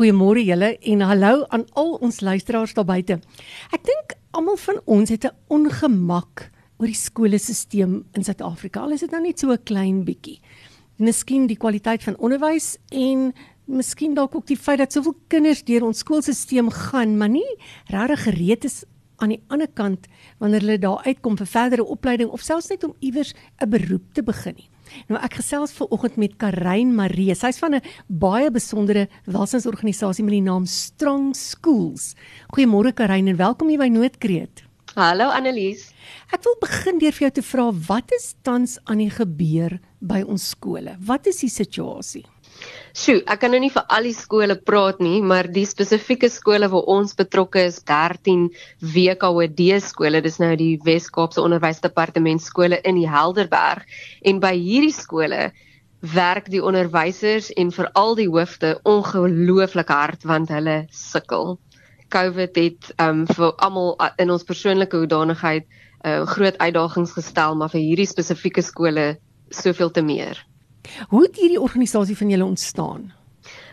Goeiemôre julle en hallo aan al ons luisteraars daar buite. Ek dink almal van ons het 'n ongemak oor die skoolstelsel in Suid-Afrika. Al is dit nou net so 'n klein bietjie. Miskien die kwaliteit van onderwys en miskien dalk ook die feit dat soveel kinders deur ons skoolstelsel gaan, maar nie regtig gereed is aan die ander kant wanneer hulle daar uitkom vir verdere opleiding of selfs net om iewers 'n beroep te begin nie. Nou ek gesels ver oggend met Karein Marie. Sy's van 'n baie besondere welsinsorganisasie met die naam Strong Schools. Goeiemôre Karein en welkom hier by Noordkreet. Hallo Annelies. Ek wil begin deur vir jou te vra wat is tans aan die gebeur by ons skole? Wat is die situasie? Sjoe, ek kan nou nie vir al die skole praat nie, maar die spesifieke skole waar ons betrokke is, 13 WKOD skole, dis nou die Wes-Kaapse Onderwysdepartement skole in die Helderberg. En by hierdie skole werk die onderwysers en veral die hoofde ongelooflik hard want hulle sukkel. COVID het um vir almal in ons persoonlike hoedanigheid uh, groot uitdagings gestel, maar vir hierdie spesifieke skole soveel te meer. Hoe het hierdie organisasie van julle ontstaan?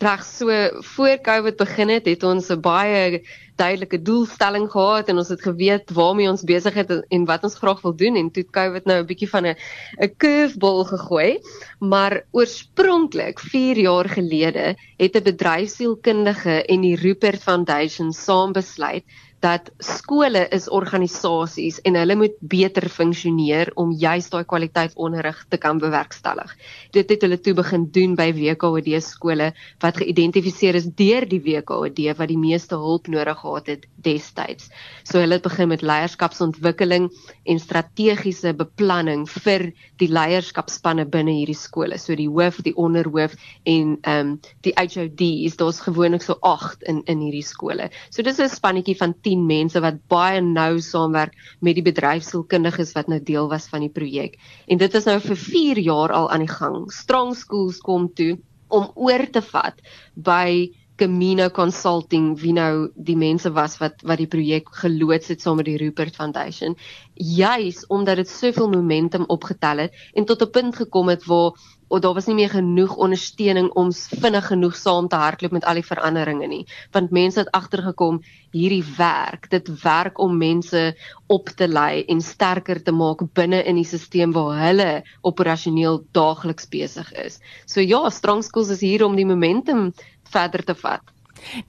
Reg, so voor Covid begin het, het ons 'n baie duidelike doelstelling gehad en ons het geweet waarmee ons besig is en wat ons graag wil doen en toe Covid nou 'n bietjie van 'n 'n curveball gegooi. Maar oorspronklik 4 jaar gelede het 'n bedryfsielkundige en die Rupert Foundation saam besluit dat skole is organisasies en hulle moet beter funksioneer om juis daai kwaliteit onderrig te kan bewerkstellig. Dit het hulle toe begin doen by WKOD skole wat geïdentifiseer is deur die WKOD wat die meeste hulp nodig gehad het destyds. So hulle het begin met leierskapsontwikkeling en strategiese beplanning vir die leierskapspanne binne hierdie skole. So die hoof, die onderhoof en ehm um, die HODs, daar's gewoonlik so 8 in in hierdie skole. So dis 'n spannetjie van 10 mense wat baie nou saamwerk met die bedryfsielkundiges wat nou deel was van die projek. En dit is nou vir 4 jaar al aan die gang. Strong Schools kom toe om oor te vat by Camino Consulting wie nou die mense was wat wat die projek geloods het saam met die Rupert Foundation. Juis omdat dit soveel momentum opgetel het en tot 'n punt gekom het waar of daar was nie meer genoeg ondersteuning om vinnig genoeg saam te hardloop met al die veranderinge nie. Want mense het agtergekom hierdie werk dit werk om mense op te lei en sterker te maak binne in die stelsel waar hulle operasioneel daagliks besig is. So ja strong schools is hier om die momentum verder te vat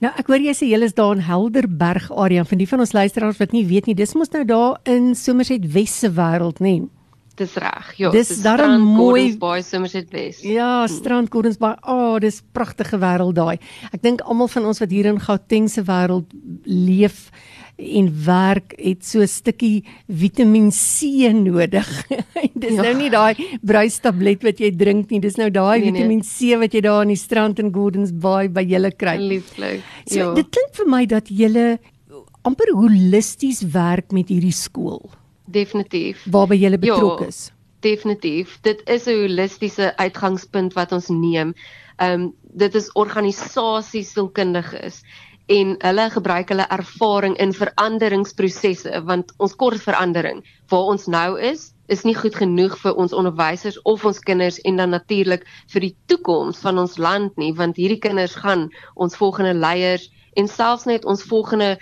Nou ek hoor jy sê julle is daar in Helderberg area van die van ons luisteraars wat nie weet nie dis mos nou daar in Somerset Wesse wêreld nê? Dis reg. Ja, dis daar mooi baie Somerset Wes. Ja, strand Gordons Bay. O, oh, dis pragtige wêreld daai. Ek dink almal van ons wat hier in Gauteng se wêreld leef en werk het so 'n stukkie Vitamiin C nodig. dis ja. nou nie daai bruistablet wat jy drink nie, dis nou daai nee, Vitamiin C wat jy daar in die strand in Gordons Bay by julle kry. Lieflik. Ja. So, dit klink vir my dat julle amper holisties werk met hierdie skool. Definitief. Waarby jy betrokke is. Ja, definitief. Dit is 'n holistiese uitgangspunt wat ons neem. Ehm um, dit is organisasies sielkundiges en hulle gebruik hulle ervaring in veranderingsprosesse want ons kort verandering waar ons nou is is nie goed genoeg vir ons onderwysers of ons kinders en dan natuurlik vir die toekoms van ons land nie want hierdie kinders gaan ons volgende leiers en selfs net ons volgende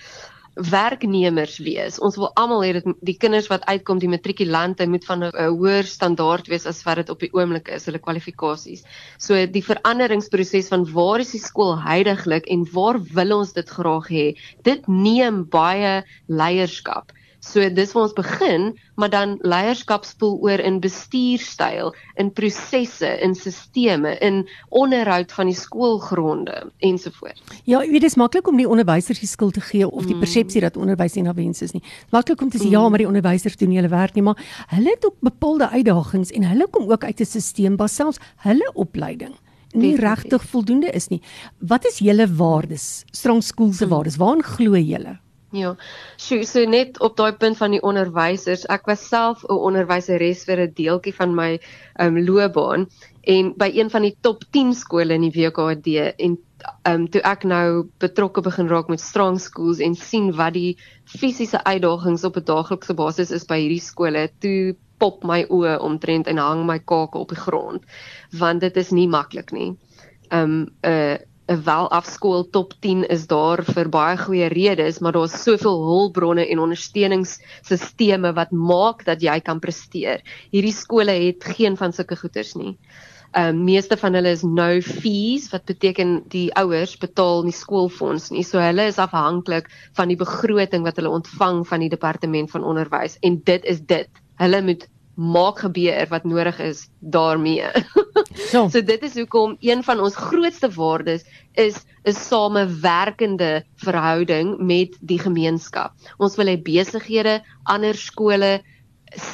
werknemers wees. Ons wil almal hê dat die kinders wat uitkom die matrikulante moet van 'n hoër standaard wees as wat dit op die oomblik is, hulle kwalifikasies. So die veranderingsproses van waar is die skool heidaglik en waar wil ons dit graag hê? Dit neem baie leierskap. So dis waar ons begin, maar dan leierskap spoel oor in bestuurstyl, in prosesse, in sisteme, in onderhoud van die skoolgronde ensovoorts. Ja, jy weet dit is maklik om die onderwysers die skuld te gee of die mm. persepsie dat onderwys nie na wens is nie. Maklik om te sê mm. ja, maar die onderwysers doen hulle werk nie, maar hulle het ook bepaalde uitdagings en hulle kom ook uit 'n stelsel waar selfs hulle opleiding nie regtig voldoende is nie. Wat is julle waardes? Strong School se mm. waardes. Waaraan glo julle? Ja. So, so net op daai punt van die onderwysers, ek was self 'n onderwyseres vir 'n deeltjie van my um loopbaan en by een van die top 10 skole in die WKD en um toe ek nou betrokke begin raak met strong schools en sien wat die fisiese uitdagings op 'n daaglikse basis is by hierdie skole, toe pop my oë omtrent en hang my kake op die grond want dit is nie maklik nie. Um 'n uh, 'n welafskool top 10 is daar vir baie goeie redes, maar daar's soveel hulpbronne en ondersteuningsstelsels wat maak dat jy kan presteer. Hierdie skole het geen van sulke goeders nie. Ehm um, meeste van hulle is no fees wat beteken die ouers betaal nie skoolfonds nie. So hulle is afhanklik van die begroting wat hulle ontvang van die departement van onderwys en dit is dit. Hulle moet maak gebeur wat nodig is daarmee. So, so dit is hoekom een van ons grootste waardes is 'n samewerkende verhouding met die gemeenskap. Ons wil hê besighede, ander skole,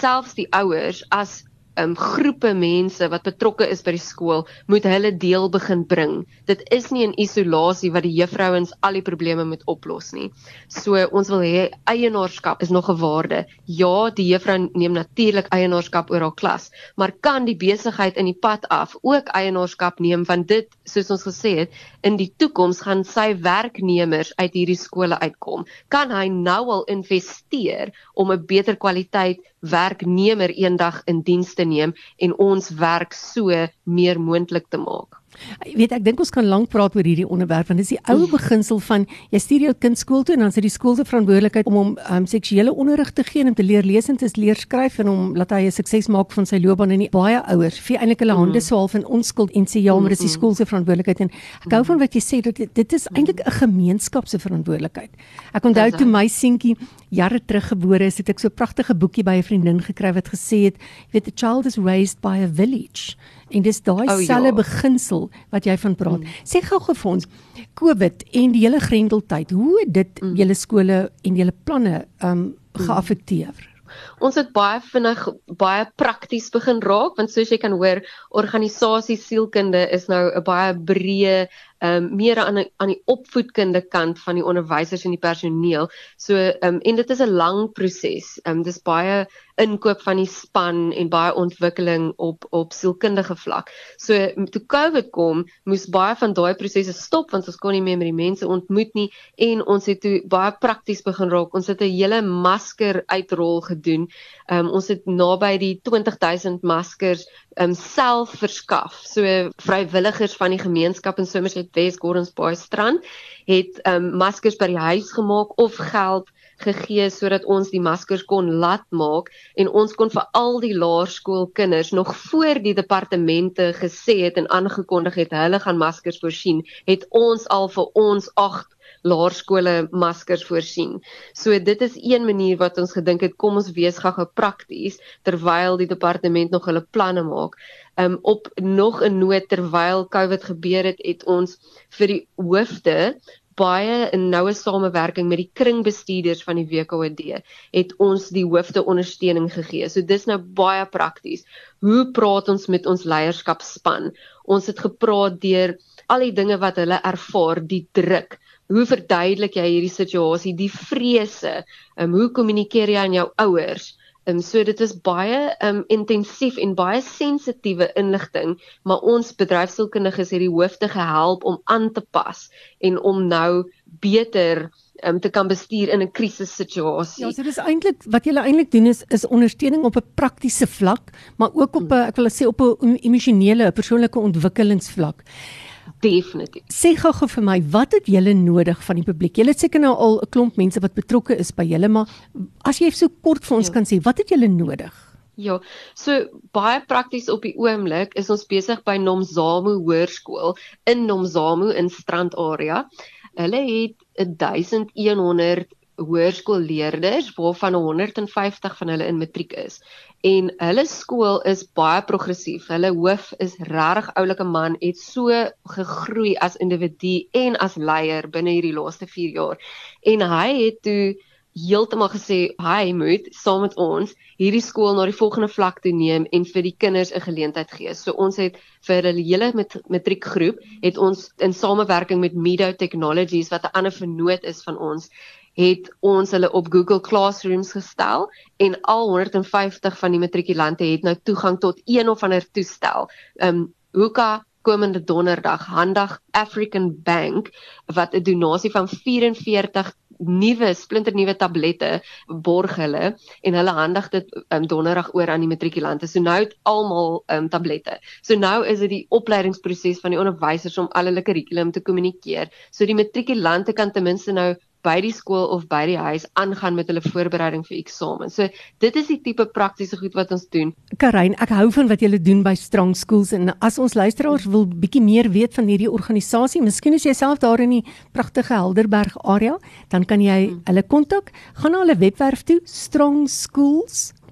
selfs die ouers as um, groepe mense wat betrokke is by die skool moet hulle deel begin bring. Dit is nie in isolasie wat die juffrouens al die probleme moet oplos nie. So ons wil hê eienaarskap is nog 'n waarde. Ja, die juffrou neem natuurlik eienaarskap oor haar klas, maar kan die besigheid in die pad af ook eienaarskap neem van dit soos ons gesê het, in die toekoms gaan sy werknemers uit hierdie skole uitkom. Kan hy nou al investeer om 'n beter kwaliteit werknemer eendag in diens te neem en ons werk so meer moontlik te maak. Jy weet ek dink ons kan lank praat oor hierdie onderwerp want dit is die ou beginsel van jy stuur jou kind skool toe en dan is dit die skool se verantwoordelikheid om hom um, seksuele onderrig te gee en om te leer lees en te leer skryf en om laat hy 'n sukses maak van sy loopbaan en nie baie ouers vee eintlik hulle hande mm. so half in onskuld en sê ja maar dit is die skool se verantwoordelikheid en ek hou van wat jy sê dat dit, dit is eintlik 'n gemeenskap se verantwoordelikheid. Ek onthou toe my seentjie jare terug gebore is, het ek so 'n pragtige boekie by 'n vriendin gekry wat gesê het, jy weet a child is raised by a village. En dis daai oh, selfe ja. beginsel wat jy van praat. Mm. Sê gou-gou vir ons, COVID en die hele grendeltyd, hoe het dit mm. julle skole en julle planne um geaffekteer? Mm. Ons het baie vinnig baie prakties begin raak want soos jy kan hoor, organisasie sielkunde is nou 'n baie breë ehm um, meer aan aan die opvoedkunde kant van die onderwysers en die personeel. So ehm um, en dit is 'n lang proses. Ehm um, dis baie inkoop van die span en baie ontwikkeling op op sielkundige vlak. So toe COVID kom, moes baie van daai prosesse stop want ons kon nie meer met die mense ontmoet nie en ons het toe baie prakties begin raak. Ons het 'n hele masker uitrol gedoen. Ehm um, ons het naby die 20000 maskers um, self verskaf. So vrywilligers van die gemeenskap in Somerset West Gordons Bay strand het um, maskers by die huis gemaak of geld gegee sodat ons die maskers kon laat maak en ons kon vir al die laerskoolkinders nog voor die departemente gesê het en aangekondig het hulle gaan maskers voorsien, het ons al vir ons 8 laerskole maskers voorsien. So dit is een manier wat ons gedink het kom ons wees gou-gou prakties terwyl die departement nog hulle planne maak. Um op nog 'n noot terwyl COVID gebeur het, het ons vir die hoofde baie 'n noue samewerking met die kringbestuurders van die WKOD het ons die hoofde ondersteuning gegee. So dis nou baie prakties. Hoe praat ons met ons leierskapspan? Ons het gepraat deur al die dinge wat hulle ervaar, die druk, hoe verduidelik jy hierdie situasie, die vrese, um, hoe kommunikeer jy aan jou ouers? Um, so dit is baie um, intensief en baie sensitiewe inligting, maar ons bedryfsielkundiges het die hoofde gehelp om aan te pas en om nou beter um, te kan bestuur in 'n krisissituasie. Ja, so dis eintlik wat julle eintlik doen is is ondersteuning op 'n praktiese vlak, maar ook op 'n ek wil sê op 'n emosionele, persoonlike ontwikkelingsvlak. Definitief. Sê gou gou vir my, wat het julle nodig van die publiek? Julle het seker nou al 'n klomp mense wat betrokke is by julle, maar as jy so kort vir ons ja. kan sê, wat het julle nodig? Ja, so baie prakties op die oomblik is ons besig by Nomzamo Hoërskool in Nomzamo in Strandarea. Hulle het 1100 hoërskoolleerders waarvan 150 van hulle in matriek is en hulle skool is baie progressief. Hulle hoof is regtig oulike man, het so gegroei as individu en as leier binne hierdie laaste 4 jaar. En hy het toe heeltemal gesê hy moet saam met ons hierdie skool na die volgende vlak toe neem en vir die kinders 'n geleentheid gee. So ons het vir hulle hele met matriekgroep het ons in samewerking met Mido Technologies wat 'n ander vennoot is van ons het ons hulle op Google Classrooms gestel en al 150 van die matrikulante het nou toegang tot een of ander toestel. Um Hoeka komende donderdag handig African Bank wat 'n donasie van 44 nuwe splinternuwe tablette borg hulle en hulle handig dit um, donderdag oor aan die matrikulante. So nou het almal um, tablette. So nou is dit die opleidingsproses van die onderwysers om al hulle kurrikulum te kommunikeer. So die matrikulante kan ten minste nou by die skool of by die huis aangaan met hulle voorbereiding vir eksamen. So dit is die tipe praktiese goed wat ons doen. Karain, ek hou van wat julle doen by Strong Schools en as ons luisteraars wil bietjie meer weet van hierdie organisasie, miskien as jy self daar in die pragtige Helderberg area, dan kan jy hmm. hulle kontak. Gaan na hulle webwerf toe, Strong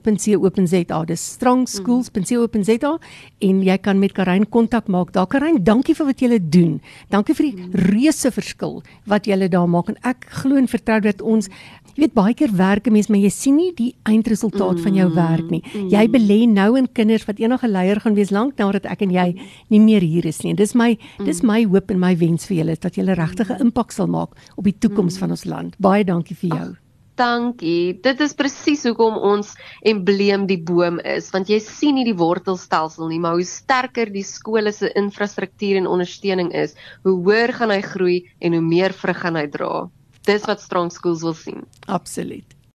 Strongschools.co.za. Dis strongschools.co.za en jy kan met Karain kontak maak. Daar Karain, dankie vir wat jy doen. Dankie vir die reuse verskil wat jy daar maak en ek glo en vertrou dat ons Jy weet baie keer werk 'n mens maar jy sien nie die eindresultaat van jou werk nie. Jy belê nou in kinders wat enige leier gaan wees lank nadat ek en jy nie meer hier is nie. Dis my dis my hoop en my wens vir julle dat julle regtig 'n impak sal maak op die toekoms van ons land. Baie dankie vir jou. Ach. Dankie. Dit is presies hoekom ons embleem die boom is, want jy sien nie die wortelstelsel nie, maar hoe sterker die skole se infrastruktuur en ondersteuning is, hoe hoër gaan hy groei en hoe meer vrug gaan hy dra. Dis wat Strong Schools wil sien. Absoluut.